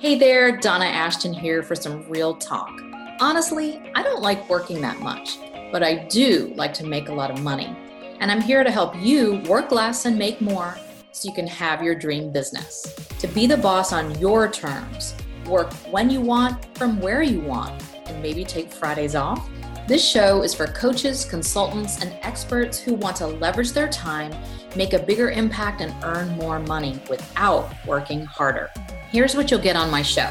Hey there, Donna Ashton here for some real talk. Honestly, I don't like working that much, but I do like to make a lot of money. And I'm here to help you work less and make more so you can have your dream business. To be the boss on your terms, work when you want, from where you want, and maybe take Fridays off. This show is for coaches, consultants, and experts who want to leverage their time, make a bigger impact, and earn more money without working harder. Here's what you'll get on my show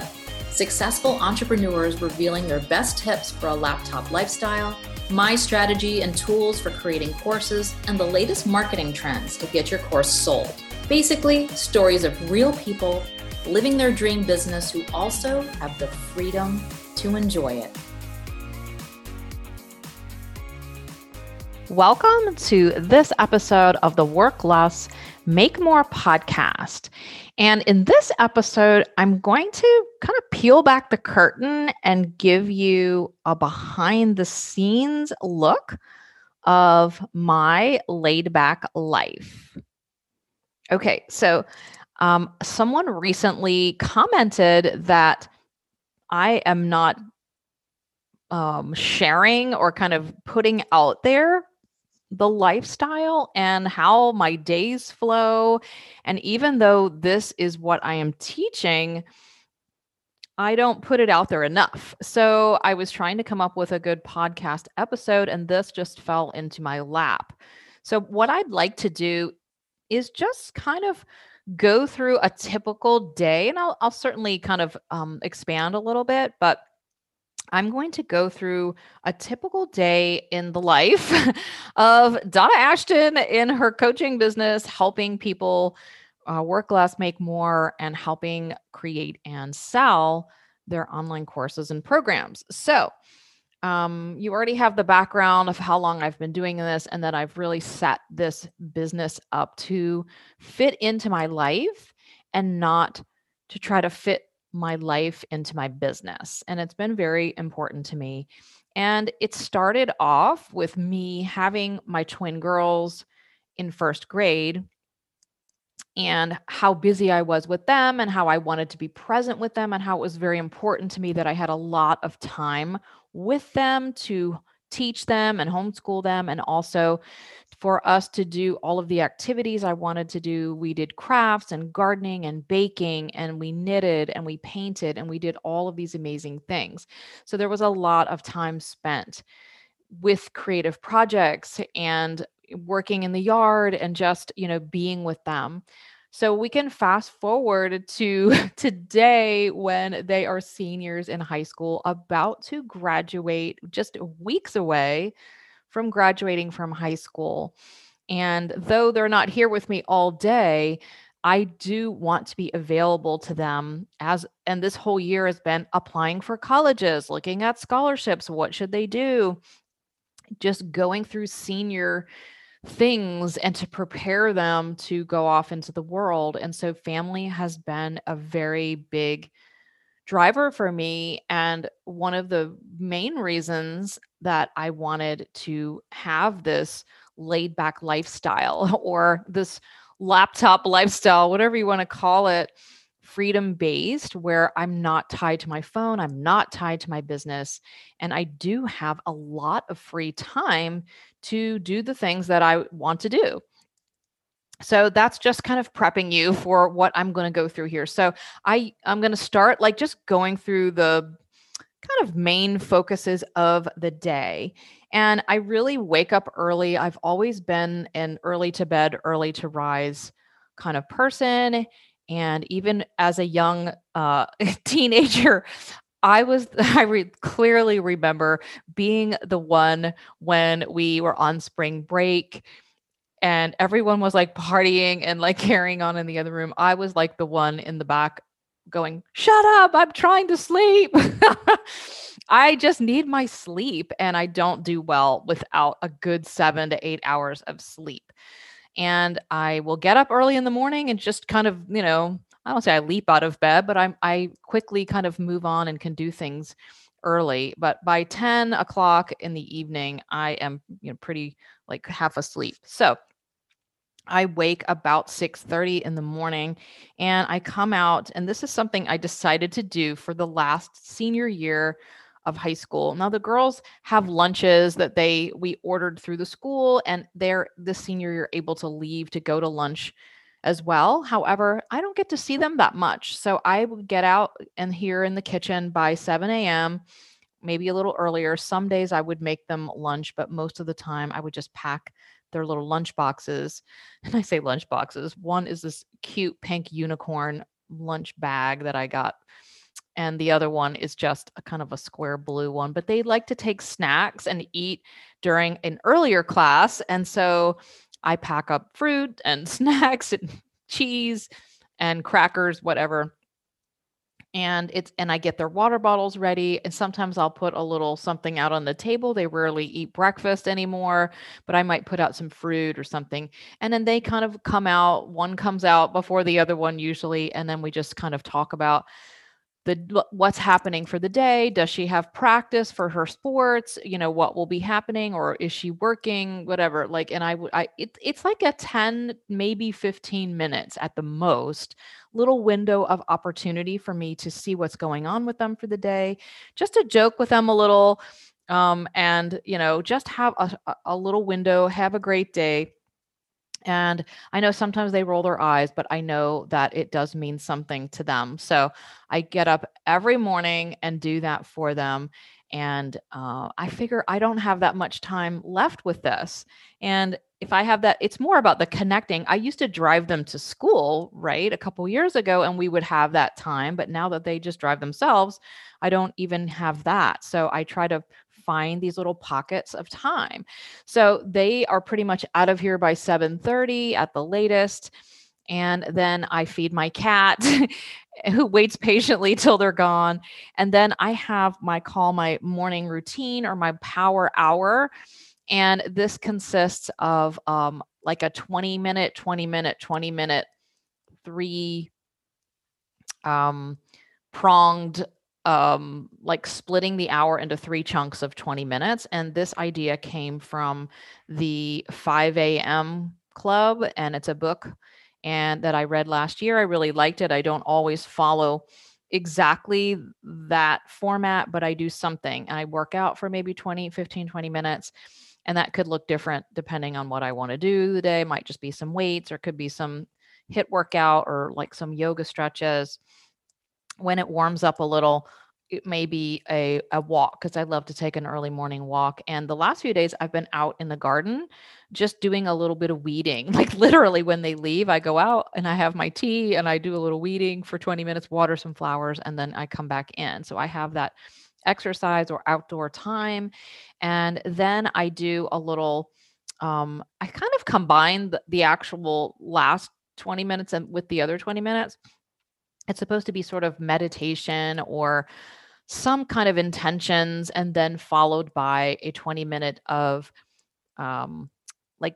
successful entrepreneurs revealing their best tips for a laptop lifestyle, my strategy and tools for creating courses, and the latest marketing trends to get your course sold. Basically, stories of real people living their dream business who also have the freedom to enjoy it. Welcome to this episode of the Work Less, Make More podcast. And in this episode, I'm going to kind of peel back the curtain and give you a behind the scenes look of my laid back life. Okay, so um, someone recently commented that I am not um, sharing or kind of putting out there the lifestyle and how my days flow. And even though this is what I am teaching, I don't put it out there enough. So I was trying to come up with a good podcast episode, and this just fell into my lap. So, what I'd like to do is just kind of go through a typical day, and I'll, I'll certainly kind of um, expand a little bit, but I'm going to go through a typical day in the life of Donna Ashton in her coaching business, helping people uh, work less, make more, and helping create and sell their online courses and programs. So, um, you already have the background of how long I've been doing this, and that I've really set this business up to fit into my life and not to try to fit my life into my business. And it's been very important to me. And it started off with me having my twin girls in first grade and how busy I was with them and how I wanted to be present with them and how it was very important to me that I had a lot of time with them to teach them and homeschool them and also for us to do all of the activities I wanted to do. We did crafts and gardening and baking, and we knitted and we painted and we did all of these amazing things. So there was a lot of time spent with creative projects and working in the yard and just, you know, being with them. So we can fast forward to today when they are seniors in high school, about to graduate, just weeks away from graduating from high school. And though they're not here with me all day, I do want to be available to them as and this whole year has been applying for colleges, looking at scholarships, what should they do? Just going through senior things and to prepare them to go off into the world. And so family has been a very big driver for me and one of the main reasons that I wanted to have this laid back lifestyle or this laptop lifestyle, whatever you want to call it, freedom based, where I'm not tied to my phone, I'm not tied to my business, and I do have a lot of free time to do the things that I want to do. So that's just kind of prepping you for what I'm going to go through here. So I I'm going to start like just going through the kind of main focuses of the day. And I really wake up early. I've always been an early to bed, early to rise kind of person. And even as a young uh, teenager, I was, I re- clearly remember being the one when we were on spring break and everyone was like partying and like carrying on in the other room. I was like the one in the back going, Shut up, I'm trying to sleep. I just need my sleep and I don't do well without a good seven to eight hours of sleep. And I will get up early in the morning and just kind of, you know, I don't say I leap out of bed, but I'm I quickly kind of move on and can do things early. But by 10 o'clock in the evening, I am, you know, pretty like half asleep. So I wake about 6:30 in the morning and I come out and this is something I decided to do for the last senior year of high school. Now the girls have lunches that they we ordered through the school and they're the senior year able to leave to go to lunch as well. However, I don't get to see them that much. So I would get out and here in the kitchen by 7 a.m., maybe a little earlier. Some days I would make them lunch, but most of the time I would just pack their little lunch boxes. And I say lunch boxes. One is this cute pink unicorn lunch bag that I got. And the other one is just a kind of a square blue one. But they like to take snacks and eat during an earlier class. And so I pack up fruit and snacks and cheese and crackers, whatever. And it's and I get their water bottles ready. And sometimes I'll put a little something out on the table. They rarely eat breakfast anymore, but I might put out some fruit or something. And then they kind of come out. One comes out before the other one usually. And then we just kind of talk about the what's happening for the day? Does she have practice for her sports? You know what will be happening or is she working? Whatever like and i would i it, it's like a 10 maybe 15 minutes at the most little window of opportunity for me to see what's going on with them for the day just to joke with them a little um, and you know just have a, a little window have a great day and I know sometimes they roll their eyes, but I know that it does mean something to them. So I get up every morning and do that for them. And uh, I figure I don't have that much time left with this. And if I have that, it's more about the connecting. I used to drive them to school, right, a couple years ago, and we would have that time. But now that they just drive themselves, I don't even have that. So I try to find these little pockets of time. So they are pretty much out of here by 7:30 at the latest. And then I feed my cat who waits patiently till they're gone. And then I have my call my morning routine or my power hour. And this consists of um, like a 20 minute, 20 minute, 20 minute, three um, pronged um, like splitting the hour into three chunks of 20 minutes. And this idea came from the 5 a.m. club, and it's a book and that I read last year. I really liked it. I don't always follow exactly that format, but I do something. I work out for maybe 20, 15, 20 minutes. And that could look different depending on what I want to do the day. It might just be some weights or could be some HIIT workout or like some yoga stretches when it warms up a little, it may be a, a walk because I love to take an early morning walk. And the last few days, I've been out in the garden just doing a little bit of weeding. Like literally, when they leave, I go out and I have my tea and I do a little weeding for 20 minutes, water some flowers, and then I come back in. So I have that exercise or outdoor time. And then I do a little, um, I kind of combine the, the actual last 20 minutes and with the other 20 minutes it's supposed to be sort of meditation or some kind of intentions and then followed by a 20 minute of um, like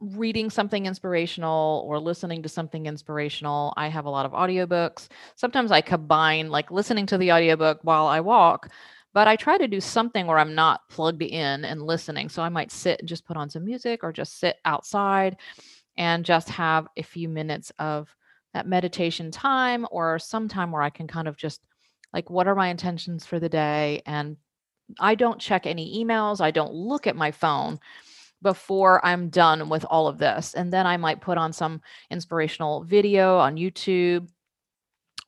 reading something inspirational or listening to something inspirational. I have a lot of audiobooks. Sometimes i combine like listening to the audiobook while i walk but i try to do something where i'm not plugged in and listening. So i might sit and just put on some music or just sit outside and just have a few minutes of that meditation time or some time where I can kind of just like, what are my intentions for the day? And I don't check any emails, I don't look at my phone before I'm done with all of this. And then I might put on some inspirational video on YouTube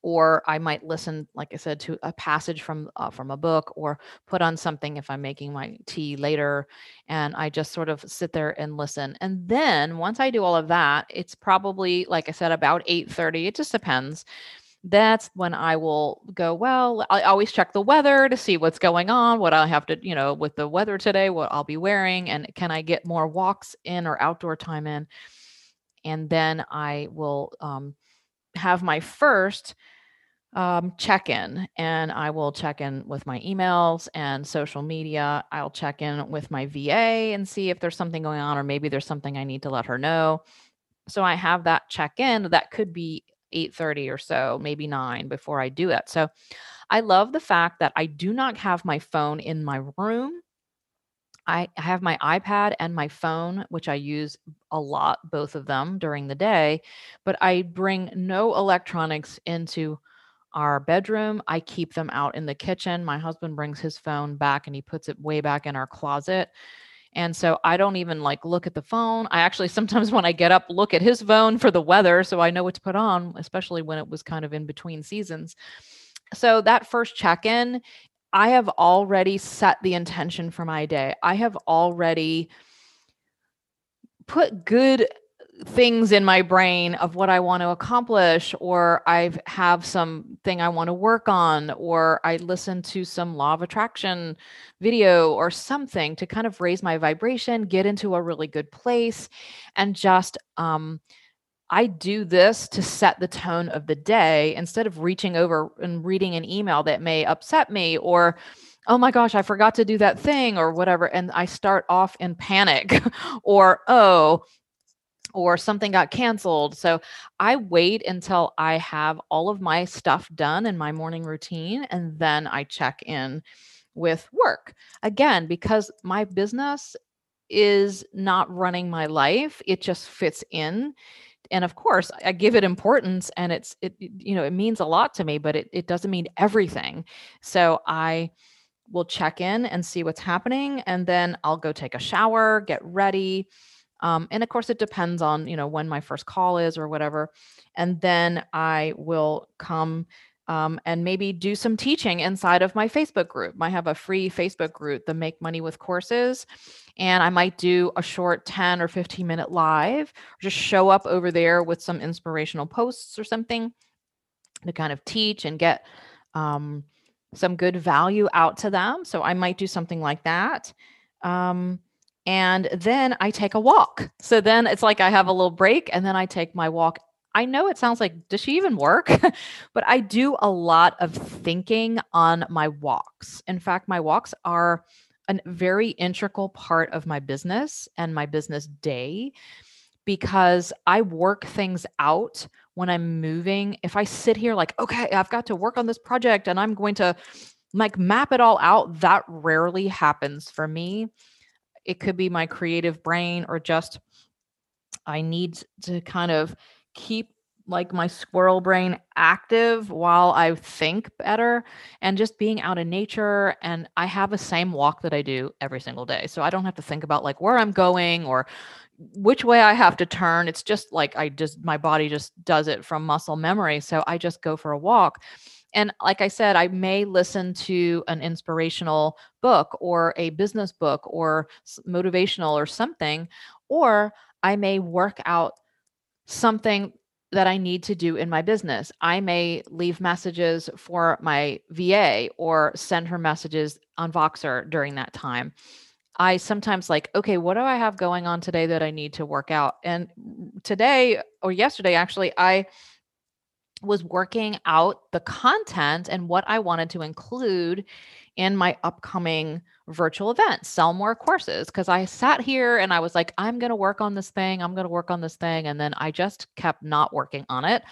or I might listen, like I said, to a passage from uh, from a book, or put on something if I'm making my tea later, and I just sort of sit there and listen. And then once I do all of that, it's probably like I said about 8:30. It just depends. That's when I will go. Well, I always check the weather to see what's going on, what I have to, you know, with the weather today, what I'll be wearing, and can I get more walks in or outdoor time in. And then I will um, have my first um, check in and I will check in with my emails and social media. I'll check in with my VA and see if there's something going on, or maybe there's something I need to let her know. So I have that check in that could be 8:30 or so, maybe 9 before I do it. So I love the fact that I do not have my phone in my room I have my iPad and my phone, which I use a lot, both of them during the day, but I bring no electronics into our bedroom. I keep them out in the kitchen. My husband brings his phone back and he puts it way back in our closet. And so I don't even like look at the phone. I actually sometimes when I get up, look at his phone for the weather so I know what to put on, especially when it was kind of in between seasons. So that first check in I have already set the intention for my day. I have already put good things in my brain of what I want to accomplish, or I have something I want to work on, or I listen to some law of attraction video or something to kind of raise my vibration, get into a really good place, and just um, I do this to set the tone of the day instead of reaching over and reading an email that may upset me or, oh my gosh, I forgot to do that thing or whatever. And I start off in panic or, oh, or something got canceled. So I wait until I have all of my stuff done in my morning routine and then I check in with work. Again, because my business is not running my life, it just fits in and of course i give it importance and it's it you know it means a lot to me but it, it doesn't mean everything so i will check in and see what's happening and then i'll go take a shower get ready um, and of course it depends on you know when my first call is or whatever and then i will come um, and maybe do some teaching inside of my Facebook group. I have a free Facebook group, the Make Money with Courses. And I might do a short 10 or 15 minute live, just show up over there with some inspirational posts or something to kind of teach and get um, some good value out to them. So I might do something like that. Um, and then I take a walk. So then it's like I have a little break and then I take my walk I know it sounds like, does she even work? but I do a lot of thinking on my walks. In fact, my walks are a very integral part of my business and my business day because I work things out when I'm moving. If I sit here like, okay, I've got to work on this project and I'm going to like map it all out, that rarely happens for me. It could be my creative brain or just I need to kind of keep like my squirrel brain active while I think better and just being out in nature. And I have the same walk that I do every single day. So I don't have to think about like where I'm going or which way I have to turn. It's just like I just, my body just does it from muscle memory. So I just go for a walk. And like I said, I may listen to an inspirational book or a business book or motivational or something, or I may work out something that I need to do in my business. I may leave messages for my VA or send her messages on Voxer during that time. I sometimes like, okay, what do I have going on today that I need to work out? And today or yesterday, actually, I was working out the content and what I wanted to include in my upcoming virtual event, sell more courses. Cause I sat here and I was like, I'm going to work on this thing. I'm going to work on this thing. And then I just kept not working on it.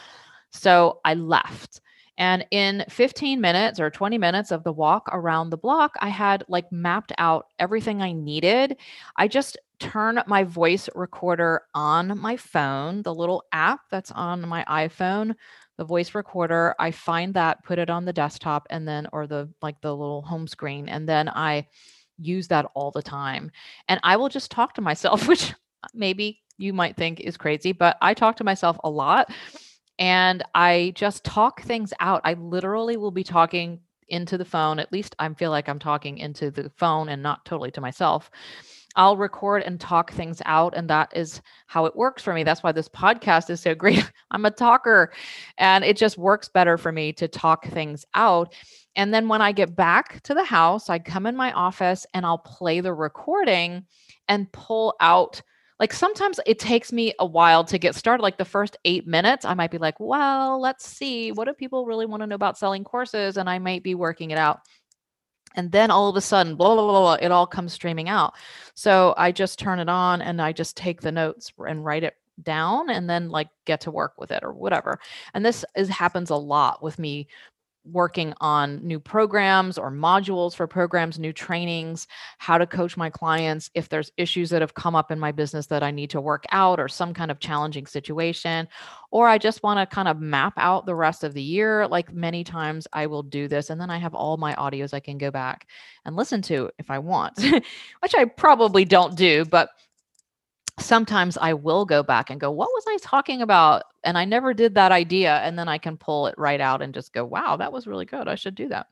So I left. And in 15 minutes or 20 minutes of the walk around the block, I had like mapped out everything I needed. I just turn my voice recorder on my phone, the little app that's on my iPhone the voice recorder i find that put it on the desktop and then or the like the little home screen and then i use that all the time. And i will just talk to myself which maybe you might think is crazy but i talk to myself a lot and i just talk things out. I literally will be talking into the phone at least i feel like i'm talking into the phone and not totally to myself I'll record and talk things out. And that is how it works for me. That's why this podcast is so great. I'm a talker and it just works better for me to talk things out. And then when I get back to the house, I come in my office and I'll play the recording and pull out. Like sometimes it takes me a while to get started. Like the first eight minutes, I might be like, well, let's see. What do people really want to know about selling courses? And I might be working it out and then all of a sudden blah, blah, blah, blah, it all comes streaming out. So i just turn it on and i just take the notes and write it down and then like get to work with it or whatever. And this is happens a lot with me working on new programs or modules for programs, new trainings, how to coach my clients if there's issues that have come up in my business that I need to work out or some kind of challenging situation, or I just want to kind of map out the rest of the year. Like many times I will do this and then I have all my audios I can go back and listen to if I want, which I probably don't do, but sometimes I will go back and go, what was I talking about? And I never did that idea. And then I can pull it right out and just go, wow, that was really good. I should do that.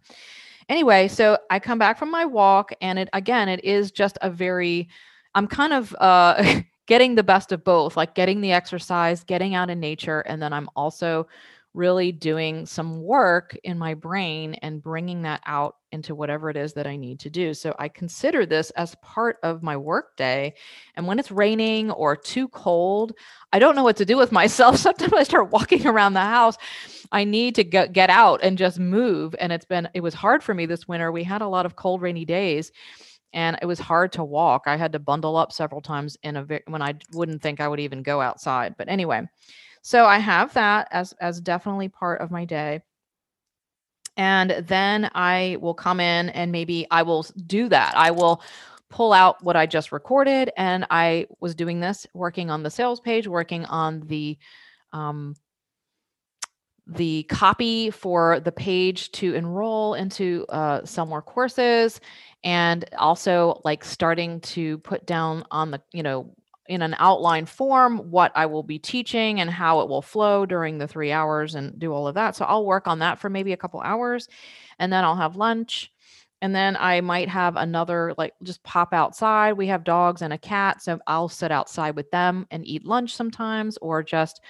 Anyway, so I come back from my walk, and it again, it is just a very, I'm kind of uh, getting the best of both, like getting the exercise, getting out in nature, and then I'm also really doing some work in my brain and bringing that out into whatever it is that I need to do. So I consider this as part of my work day. And when it's raining or too cold, I don't know what to do with myself. Sometimes I start walking around the house. I need to get, get out and just move. And it's been, it was hard for me this winter. We had a lot of cold, rainy days and it was hard to walk. I had to bundle up several times in a when I wouldn't think I would even go outside. But anyway, so I have that as as definitely part of my day. And then I will come in and maybe I will do that. I will pull out what I just recorded. And I was doing this working on the sales page, working on the um, the copy for the page to enroll into uh, sell more courses and also like starting to put down on the you know in an outline form what I will be teaching and how it will flow during the three hours and do all of that. So I'll work on that for maybe a couple hours and then I'll have lunch. And then I might have another, like just pop outside. We have dogs and a cat. So I'll sit outside with them and eat lunch sometimes or just,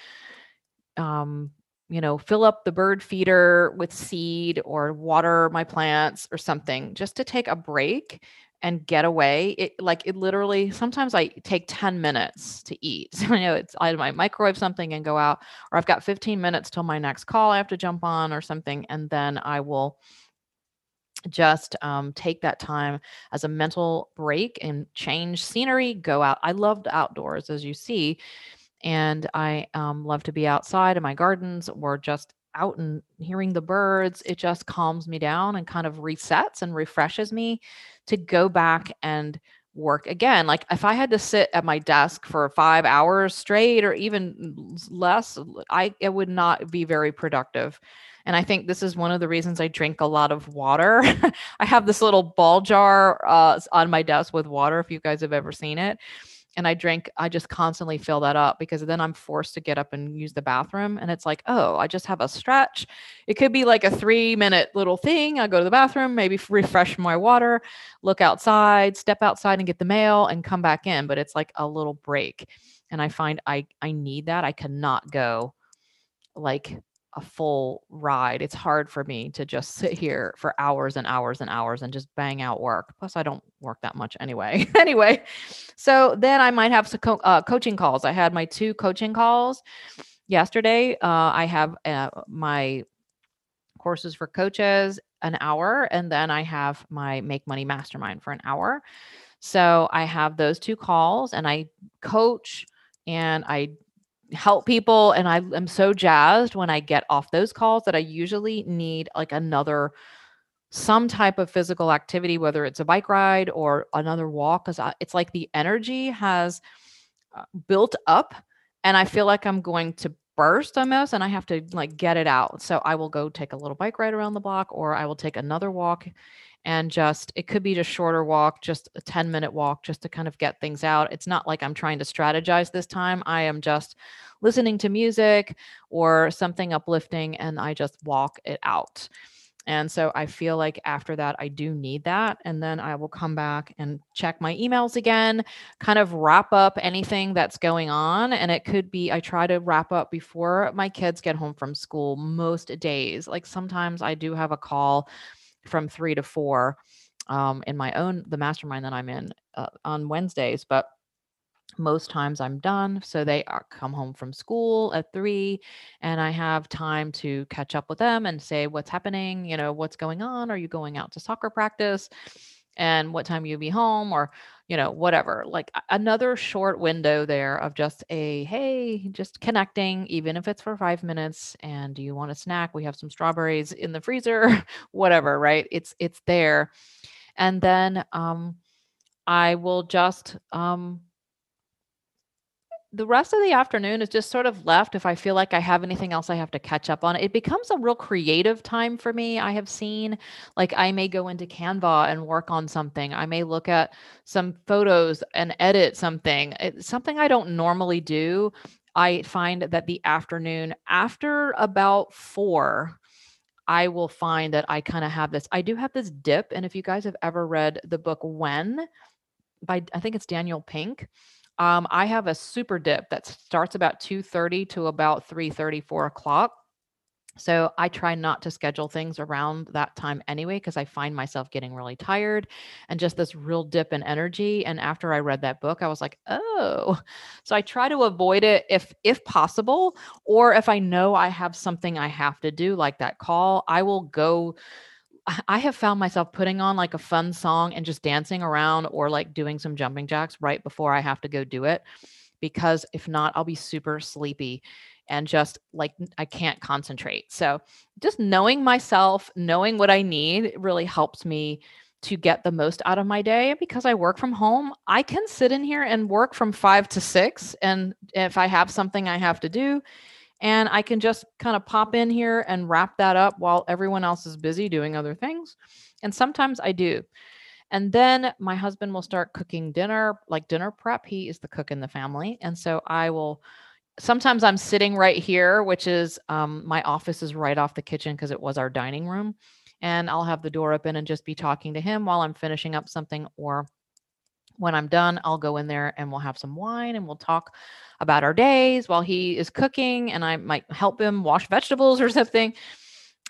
um, you know, fill up the bird feeder with seed or water my plants or something just to take a break and get away. It like it literally sometimes I take 10 minutes to eat. So I know it's I might microwave something and go out, or I've got 15 minutes till my next call I have to jump on or something, and then I will just um, take that time as a mental break and change scenery, go out. I loved outdoors, as you see, and I um, love to be outside in my gardens or just out and hearing the birds. It just calms me down and kind of resets and refreshes me to go back and work again. Like if I had to sit at my desk for five hours straight or even less, I it would not be very productive. And I think this is one of the reasons I drink a lot of water. I have this little ball jar uh, on my desk with water, if you guys have ever seen it and I drink, I just constantly fill that up because then I'm forced to get up and use the bathroom. And it's like, oh, I just have a stretch. It could be like a three minute little thing. I go to the bathroom, maybe refresh my water, look outside, step outside and get the mail and come back in. But it's like a little break. And I find I I need that. I cannot go like a full ride. It's hard for me to just sit here for hours and hours and hours and just bang out work. Plus, I don't work that much anyway. anyway, so then I might have some co- uh, coaching calls. I had my two coaching calls yesterday. Uh, I have uh, my courses for coaches an hour, and then I have my Make Money Mastermind for an hour. So I have those two calls, and I coach and I help people and I am so jazzed when I get off those calls that I usually need like another some type of physical activity whether it's a bike ride or another walk cuz it's like the energy has uh, built up and I feel like I'm going to burst almost and I have to like get it out. So I will go take a little bike ride around the block or I will take another walk and just it could be just shorter walk just a 10 minute walk just to kind of get things out it's not like i'm trying to strategize this time i am just listening to music or something uplifting and i just walk it out and so I feel like after that, I do need that. And then I will come back and check my emails again, kind of wrap up anything that's going on. And it could be, I try to wrap up before my kids get home from school most days. Like sometimes I do have a call from three to four um, in my own the mastermind that I'm in uh, on Wednesdays, but most times I'm done. So they are come home from school at three, and I have time to catch up with them and say what's happening. You know what's going on. Are you going out to soccer practice? And what time you'll be home or you know whatever like another short window there of just a hey just connecting even if it's for 5 minutes and do you want a snack? We have some strawberries in the freezer whatever right? It's it's there. And then um i will just um the rest of the afternoon is just sort of left if I feel like I have anything else I have to catch up on. It becomes a real creative time for me. I have seen like I may go into Canva and work on something. I may look at some photos and edit something. It's something I don't normally do. I find that the afternoon after about 4 I will find that I kind of have this I do have this dip and if you guys have ever read the book When by I think it's Daniel Pink um, I have a super dip that starts about 2:30 to about 3:30, 4 o'clock. So I try not to schedule things around that time anyway, because I find myself getting really tired and just this real dip in energy. And after I read that book, I was like, oh. So I try to avoid it if if possible, or if I know I have something I have to do, like that call, I will go I have found myself putting on like a fun song and just dancing around or like doing some jumping jacks right before I have to go do it. Because if not, I'll be super sleepy and just like I can't concentrate. So just knowing myself, knowing what I need really helps me to get the most out of my day because I work from home. I can sit in here and work from 5 to 6 and if I have something I have to do, and I can just kind of pop in here and wrap that up while everyone else is busy doing other things. And sometimes I do. And then my husband will start cooking dinner, like dinner prep. He is the cook in the family. And so I will sometimes I'm sitting right here, which is um, my office is right off the kitchen because it was our dining room. And I'll have the door open and just be talking to him while I'm finishing up something or when I'm done, I'll go in there and we'll have some wine and we'll talk about our days while he is cooking and I might help him wash vegetables or something.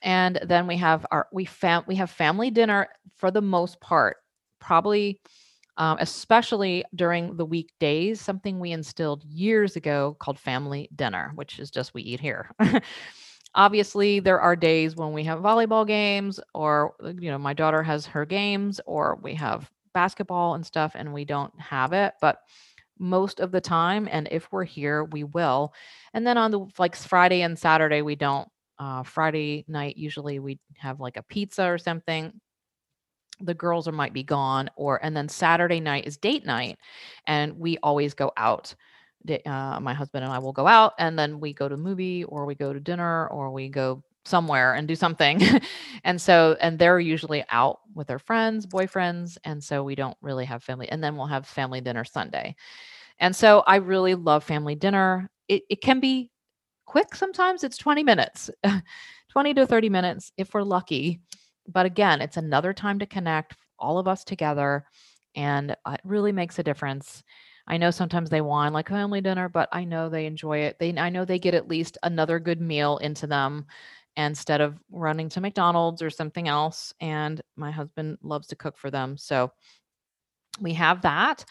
And then we have our we fam we have family dinner for the most part, probably um, especially during the weekdays, something we instilled years ago called family dinner, which is just we eat here. Obviously, there are days when we have volleyball games, or you know, my daughter has her games, or we have basketball and stuff and we don't have it, but most of the time and if we're here, we will. And then on the like Friday and Saturday we don't uh, Friday night usually we have like a pizza or something the girls are might be gone or and then saturday night is date night and we always go out uh, my husband and i will go out and then we go to a movie or we go to dinner or we go somewhere and do something. and so, and they're usually out with their friends, boyfriends. And so we don't really have family. And then we'll have family dinner Sunday. And so I really love family dinner. It, it can be quick sometimes, it's 20 minutes, 20 to 30 minutes if we're lucky. But again, it's another time to connect all of us together. And it really makes a difference. I know sometimes they want like family dinner, but I know they enjoy it. They I know they get at least another good meal into them instead of running to McDonald's or something else. And my husband loves to cook for them. So we have that.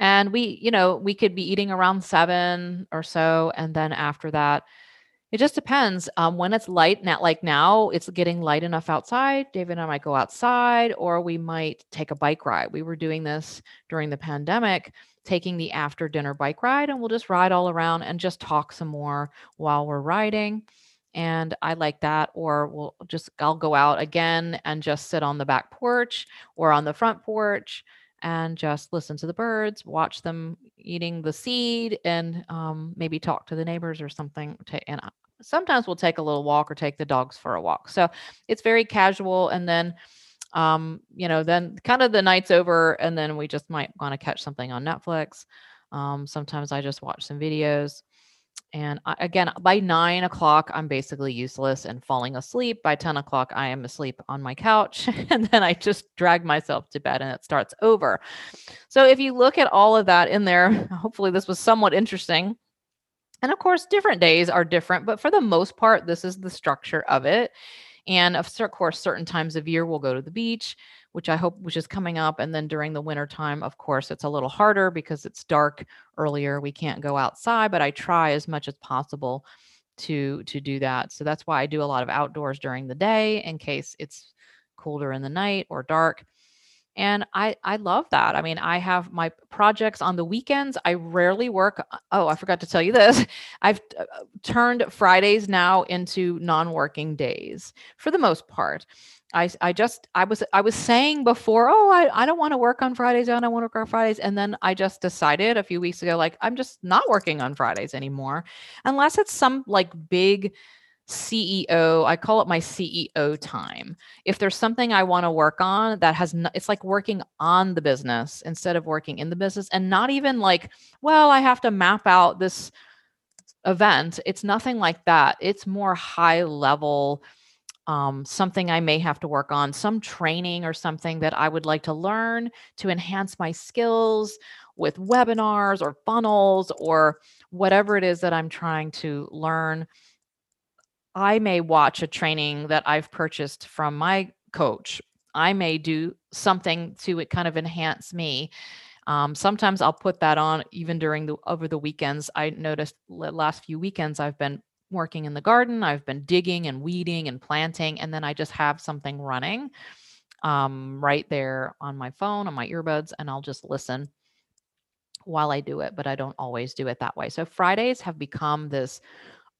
And we, you know, we could be eating around seven or so. And then after that, it just depends. Um, when it's light, now, like now, it's getting light enough outside. David and I might go outside, or we might take a bike ride. We were doing this during the pandemic, taking the after dinner bike ride, and we'll just ride all around and just talk some more while we're riding and I like that. Or we'll just, I'll go out again and just sit on the back porch or on the front porch and just listen to the birds, watch them eating the seed, and um, maybe talk to the neighbors or something. And sometimes we'll take a little walk or take the dogs for a walk. So it's very casual. And then, um, you know, then kind of the night's over, and then we just might want to catch something on Netflix. Um, sometimes I just watch some videos. And I, again, by nine o'clock, I'm basically useless and falling asleep. By 10 o'clock, I am asleep on my couch. and then I just drag myself to bed and it starts over. So if you look at all of that in there, hopefully this was somewhat interesting. And of course, different days are different, but for the most part, this is the structure of it. And of course, certain times of year we'll go to the beach which I hope which is coming up. And then during the winter time, of course, it's a little harder because it's dark earlier. We can't go outside, but I try as much as possible to to do that. So that's why I do a lot of outdoors during the day in case it's colder in the night or dark. And I I love that. I mean, I have my projects on the weekends. I rarely work. Uh, oh, I forgot to tell you this. I've uh, turned Fridays now into non-working days for the most part. I, I just I was I was saying before, oh, I, I don't want to work on Fridays. I don't want to work on Fridays. And then I just decided a few weeks ago, like I'm just not working on Fridays anymore, unless it's some like big CEO, I call it my CEO time. If there's something I want to work on that has, no, it's like working on the business instead of working in the business and not even like, well, I have to map out this event. It's nothing like that. It's more high level, um, something I may have to work on, some training or something that I would like to learn to enhance my skills with webinars or funnels or whatever it is that I'm trying to learn I may watch a training that I've purchased from my coach. I may do something to it kind of enhance me. Um, sometimes I'll put that on even during the over the weekends. I noticed last few weekends I've been working in the garden. I've been digging and weeding and planting, and then I just have something running um, right there on my phone on my earbuds, and I'll just listen while I do it. But I don't always do it that way. So Fridays have become this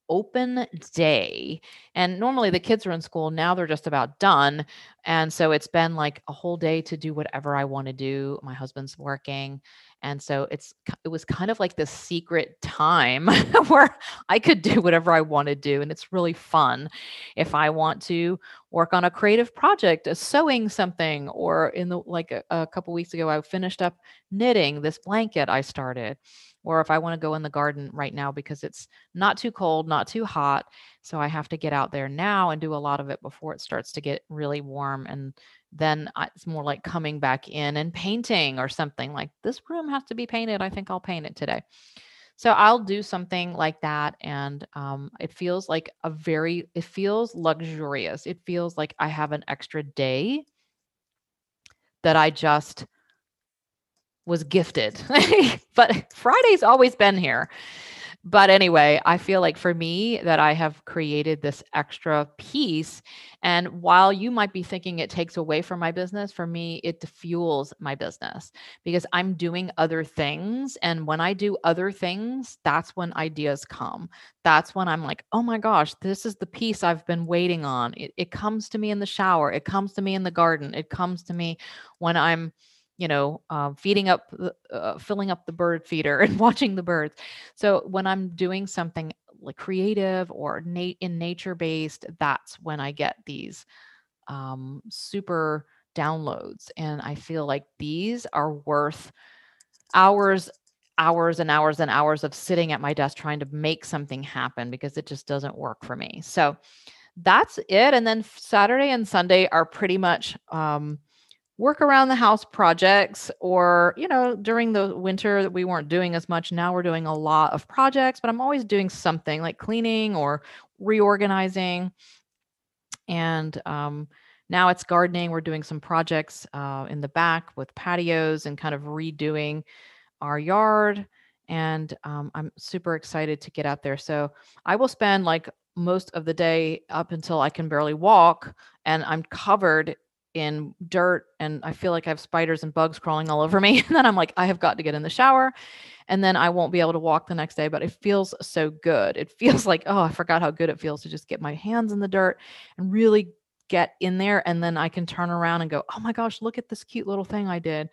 open day. And normally the kids are in school. Now they're just about done. And so it's been like a whole day to do whatever I want to do. My husband's working. And so it's it was kind of like this secret time where I could do whatever I want to do. And it's really fun. If I want to work on a creative project, a sewing something, or in the like a, a couple weeks ago, I finished up knitting this blanket I started or if I want to go in the garden right now because it's not too cold, not too hot. So I have to get out there now and do a lot of it before it starts to get really warm. And then it's more like coming back in and painting or something like this room has to be painted. I think I'll paint it today. So I'll do something like that. And um, it feels like a very, it feels luxurious. It feels like I have an extra day that I just was gifted. but Friday's always been here. But anyway, I feel like for me that I have created this extra piece. And while you might be thinking it takes away from my business, for me, it fuels my business because I'm doing other things. And when I do other things, that's when ideas come. That's when I'm like, oh my gosh, this is the piece I've been waiting on. It, it comes to me in the shower, it comes to me in the garden, it comes to me when I'm you know, um, feeding up, uh, filling up the bird feeder and watching the birds. So when I'm doing something like creative or na- in nature based, that's when I get these um, super downloads. And I feel like these are worth hours hours and hours and hours of sitting at my desk trying to make something happen because it just doesn't work for me. So that's it. And then Saturday and Sunday are pretty much um, work around the house projects or you know during the winter that we weren't doing as much now we're doing a lot of projects but i'm always doing something like cleaning or reorganizing. And um, now it's gardening we're doing some projects uh, in the back with patios and kind of redoing our yard. And um, i'm super excited to get out there. So i will spend like most of the day up until i can barely walk and i'm covered in dirt and I feel like I have spiders and bugs crawling all over me. And then I'm like, I have got to get in the shower. And then I won't be able to walk the next day, but it feels so good. It feels like, oh, I forgot how good it feels to just get my hands in the dirt and really get in there. And then I can turn around and go, oh my gosh, look at this cute little thing I did.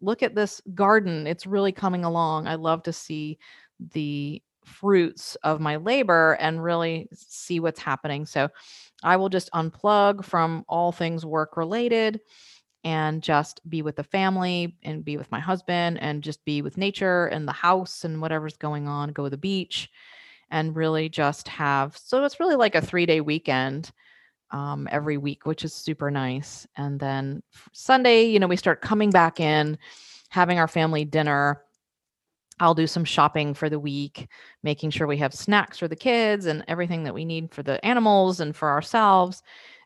Look at this garden. It's really coming along. I love to see the fruits of my labor and really see what's happening. So I will just unplug from all things work related and just be with the family and be with my husband and just be with nature and the house and whatever's going on, go to the beach and really just have so it's really like a three day weekend um, every week, which is super nice. And then Sunday, you know, we start coming back in, having our family dinner I'll do some shopping for the week, making sure we have snacks for the kids and everything that we need for the animals and for ourselves.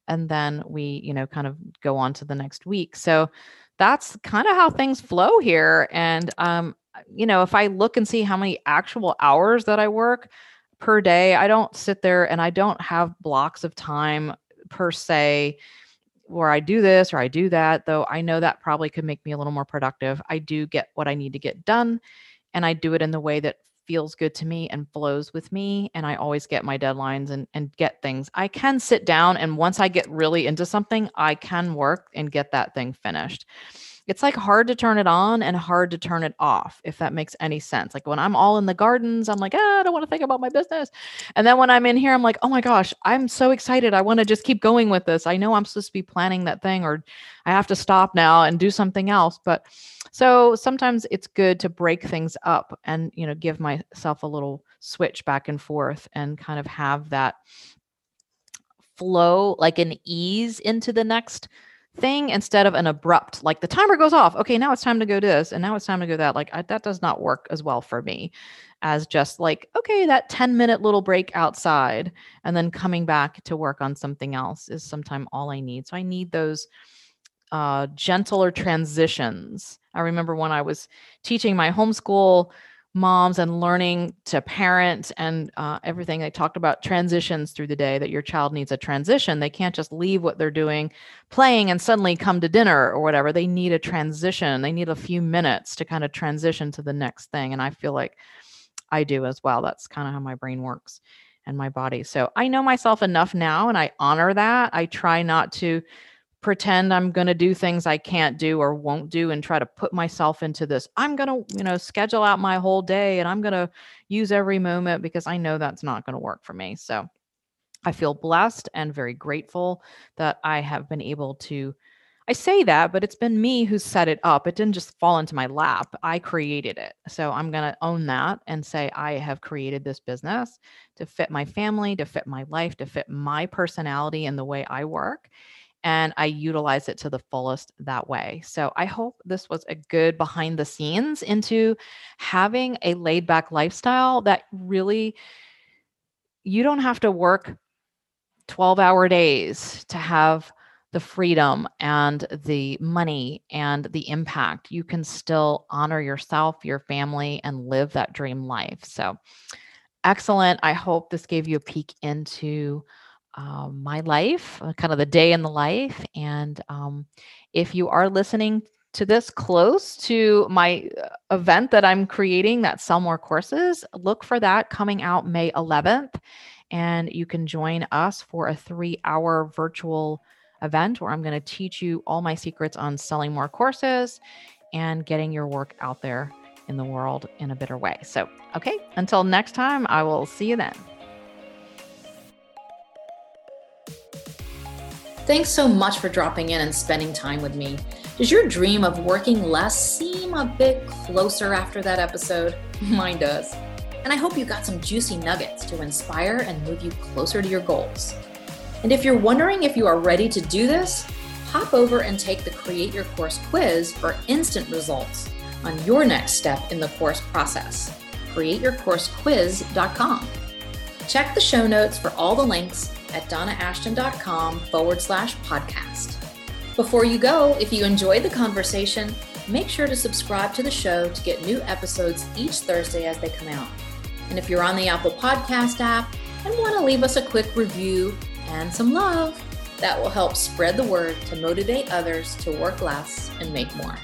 And then we, you know, kind of go on to the next week. So that's kind of how things flow here. And, um, you know, if I look and see how many actual hours that I work per day, I don't sit there and I don't have blocks of time per se where I do this or I do that, though I know that probably could make me a little more productive. I do get what I need to get done and I do it in the way that feels good to me and flows with me and I always get my deadlines and and get things. I can sit down and once I get really into something, I can work and get that thing finished it's like hard to turn it on and hard to turn it off, if that makes any sense. Like when I'm all in the gardens, I'm like, ah, I don't want to think about my business. And then when I'm in here, I'm like, oh my gosh, I'm so excited. I want to just keep going with this. I know I'm supposed to be planning that thing or I have to stop now and do something else. But so sometimes it's good to break things up and, you know, give myself a little switch back and forth and kind of have that flow like an ease into the next thing instead of an abrupt like the timer goes off. Okay now it's time to go this and now it's time to go that. Like I, that does not work as well for me as just like okay that 10 minute little break outside and then coming back to work on something else is sometime all i need. So i need those uh, gentler transitions i remember when i was teaching my homeschool moms and learning to parent and uh, everything. They talked about transitions through the day that your child needs a transition. They can't just leave what they're doing, playing, and suddenly come to dinner or whatever. They need a transition. They need a few minutes to kind of transition to the next thing. And I feel like I do as well. That's kind of how my brain works and my body. So I know myself enough now and I honor that. I try not to pretend I'm going to do things I can't do or won't do and try to put myself into this. I'm going to, you know, schedule out my whole day and I'm going to use every moment because I know that's not going to work for me. So I feel blessed and very grateful that I have been able to. I say that, but it's been me who set it up. It didn't just fall into my lap. I created it. So I'm going to own that and say I have created this business to fit my family, to fit my life, to fit my personality and the way I work and I utilize it to the fullest that way. So I hope this was a good behind the scenes into having a laid back lifestyle that really you don't have to work 12 hour days to have the freedom and the money and the impact. You can still honor yourself, your family, and live that dream life. So excellent. I hope this gave you a peek into um, my life, uh, kind of the day in the life. And um, if you are listening to this close to my uh, event that I'm creating, that Sell More Courses, look for that coming out May 11th. And you can join us for a three hour virtual event where I'm going to teach you all my secrets on selling more courses and getting your work out there in the world in a better way. So, okay, until next time, I will see you then. Thanks so much for dropping in and spending time with me. Does your dream of working less seem a bit closer after that episode? Mine does. And I hope you got some juicy nuggets to inspire and move you closer to your goals. And if you're wondering if you are ready to do this, hop over and take the Create Your Course quiz for instant results on your next step in the course process. CreateYourCourseQuiz.com. Check the show notes for all the links at donnaashton.com forward slash podcast. Before you go, if you enjoyed the conversation, make sure to subscribe to the show to get new episodes each Thursday as they come out. And if you're on the Apple Podcast app and want to leave us a quick review and some love, that will help spread the word to motivate others to work less and make more.